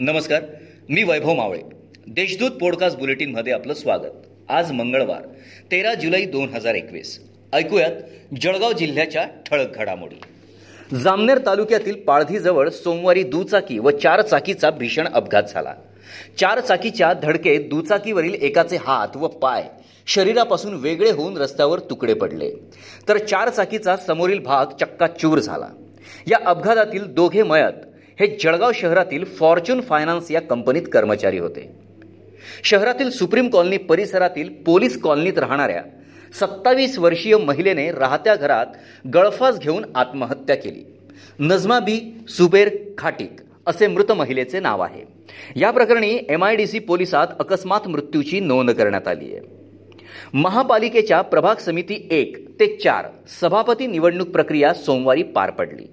नमस्कार मी वैभव मावळे. देशदूत पॉडकास्ट बुलेटिनमध्ये आपलं स्वागत. आज मंगळवार तेरा जुलै दोन हजार एकवीस. ऐकूयात जळगाव जिल्ह्याच्या ठळक घडामोडी. जामनेर तालुक्यातील पाळधीजवळ सोमवारी दुचाकी व चार चाकीचा भीषण अपघात झाला. चार चाकीच्या धडकेत दुचाकीवरील एकाचे हात व पाय शरीरापासून वेगळे होऊन रस्त्यावर तुकडे पडले. तर चार चाकीचा समोरील भाग चक्काचूर झाला. या अपघातातील दोघे मयत हे जळगाव शहरातील फॉर्च्यून फायनान्स या कंपनीत कर्मचारी होते. शहरातील सुप्रीम कॉलनी परिसरातील पोलीस कॉलनीत राहणाऱ्या सत्तावीस वर्षीय महिलेने राहत्या घरात गळफास घेऊन आत्महत्या केली. नजमा बी सुबेर खाटीक असे मृत महिलेचे नाव आहे. या प्रकरणी एम आय डी सी पोलिसात अकस्मात मृत्यूची नोंद करण्यात आली आहे. महापालिकेच्या प्रभाग समिती एक ते चार सभापती निवडणूक प्रक्रिया सोमवारी पार पडली.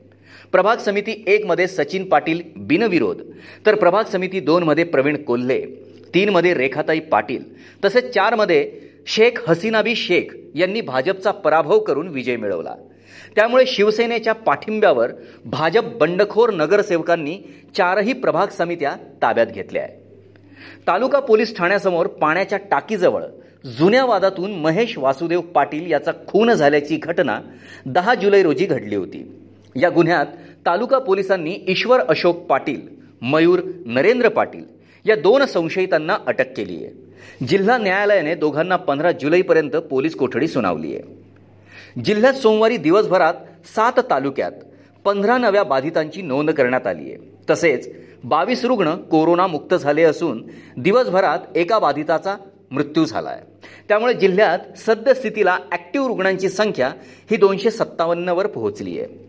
प्रभाग समिती एक मध्ये सचिन पाटील बिनविरोध तर प्रभाग समिती दोन मध्ये प्रवीण कोल्हे तीन मध्ये रेखाताई पाटील तसेच चारमध्ये शेख हसीनाबी शेख यांनी भाजपचा पराभव करून विजय मिळवला. त्यामुळे शिवसेनेच्या पाठिंब्यावर भाजप बंडखोर नगरसेवकांनी चारही प्रभाग समित्या ताब्यात घेतल्या आहे तालुका पोलीस ठाण्यासमोर पाण्याच्या टाकीजवळ जुन्या वादातून महेश वासुदेव पाटील याचा खून झाल्याची घटना दहा जुलै रोजी घडली होती. या गुन्ह्यात तालुका पोलिसांनी ईश्वर अशोक पाटील मयूर नरेंद्र पाटील या दोन संशयितांना अटक केली आहे. जिल्हा न्यायालयाने दोघांना पंधरा जुलैपर्यंत पोलीस कोठडी सुनावली आहे. जिल्ह्यात सोमवारी दिवसभरात सात तालुक्यात पंधरा नव्या बाधितांची नोंद करण्यात आली आहे. तसेच बावीस रुग्ण कोरोनामुक्त झाले असून दिवसभरात एका बाधिताचा मृत्यू झाला आहे. त्यामुळे जिल्ह्यात सद्यस्थितीला ॲक्टिव्ह रुग्णांची संख्या ही दोनशे सत्तावन्नवर पोहोचली आहे.